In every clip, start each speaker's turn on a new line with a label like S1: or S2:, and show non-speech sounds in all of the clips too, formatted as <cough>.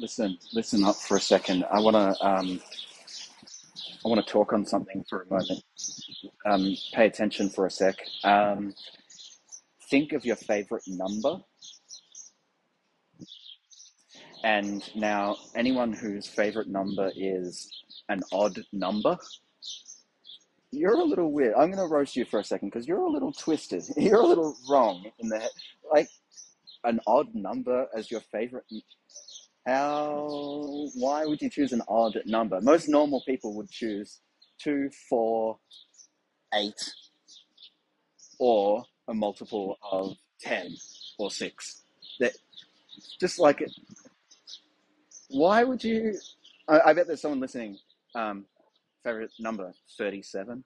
S1: Listen, listen up for a second. I want to um, I want to talk on something for a moment. Um, pay attention for a sec. Um, think of your favorite number, and now anyone whose favorite number is an odd number, you're a little weird. I'm going to roast you for a second because you're a little twisted. <laughs> You're a little wrong in the head. Like an odd number as your favorite. How? Why would you choose an odd number? Most normal people would choose two, four, eight, or a multiple of ten or six. That just like it. Why would you? I, I bet there's someone listening. Um, favorite number thirty-seven.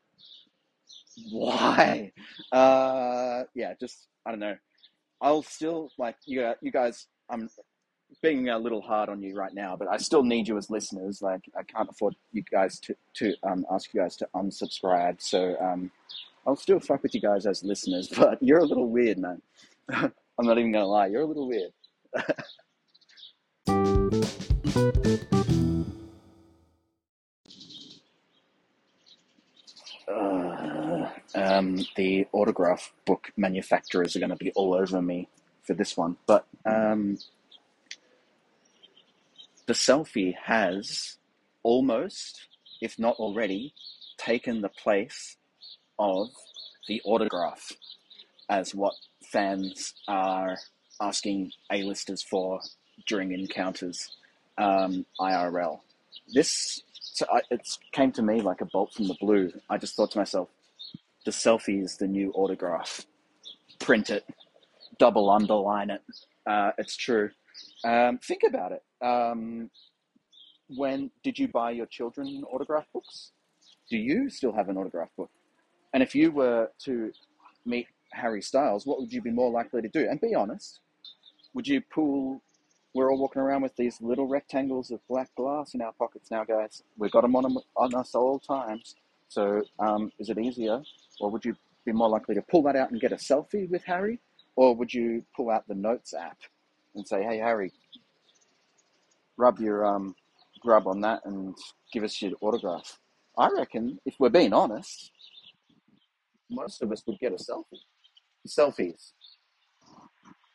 S1: Why? Uh, yeah, just I don't know. I'll still like you. You guys, I'm being a little hard on you right now, but I still need you as listeners. Like I can't afford you guys to to um, ask you guys to unsubscribe. So um, I'll still fuck with you guys as listeners, <laughs> but you're a little weird, man. <laughs> I'm not even gonna lie. You're a little weird. <laughs> Uh, um, the autograph book manufacturers are going to be all over me for this one, but um, the selfie has almost, if not already, taken the place of the autograph as what fans are asking A-listers for during encounters um, IRL. This so I, it came to me like a bolt from the blue. I just thought to myself, the selfie is the new autograph. Print it, double underline it. Uh, it's true. Um, think about it. Um, when did you buy your children autograph books? Do you still have an autograph book? And if you were to meet Harry Styles, what would you be more likely to do? And be honest, would you pull? We're all walking around with these little rectangles of black glass in our pockets now, guys. We've got them on, on us all times. So, um, is it easier, or would you be more likely to pull that out and get a selfie with Harry, or would you pull out the Notes app and say, "Hey, Harry, rub your um, grub on that and give us your autograph"? I reckon, if we're being honest, most of us would get a selfie. Selfies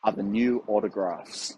S1: are the new autographs.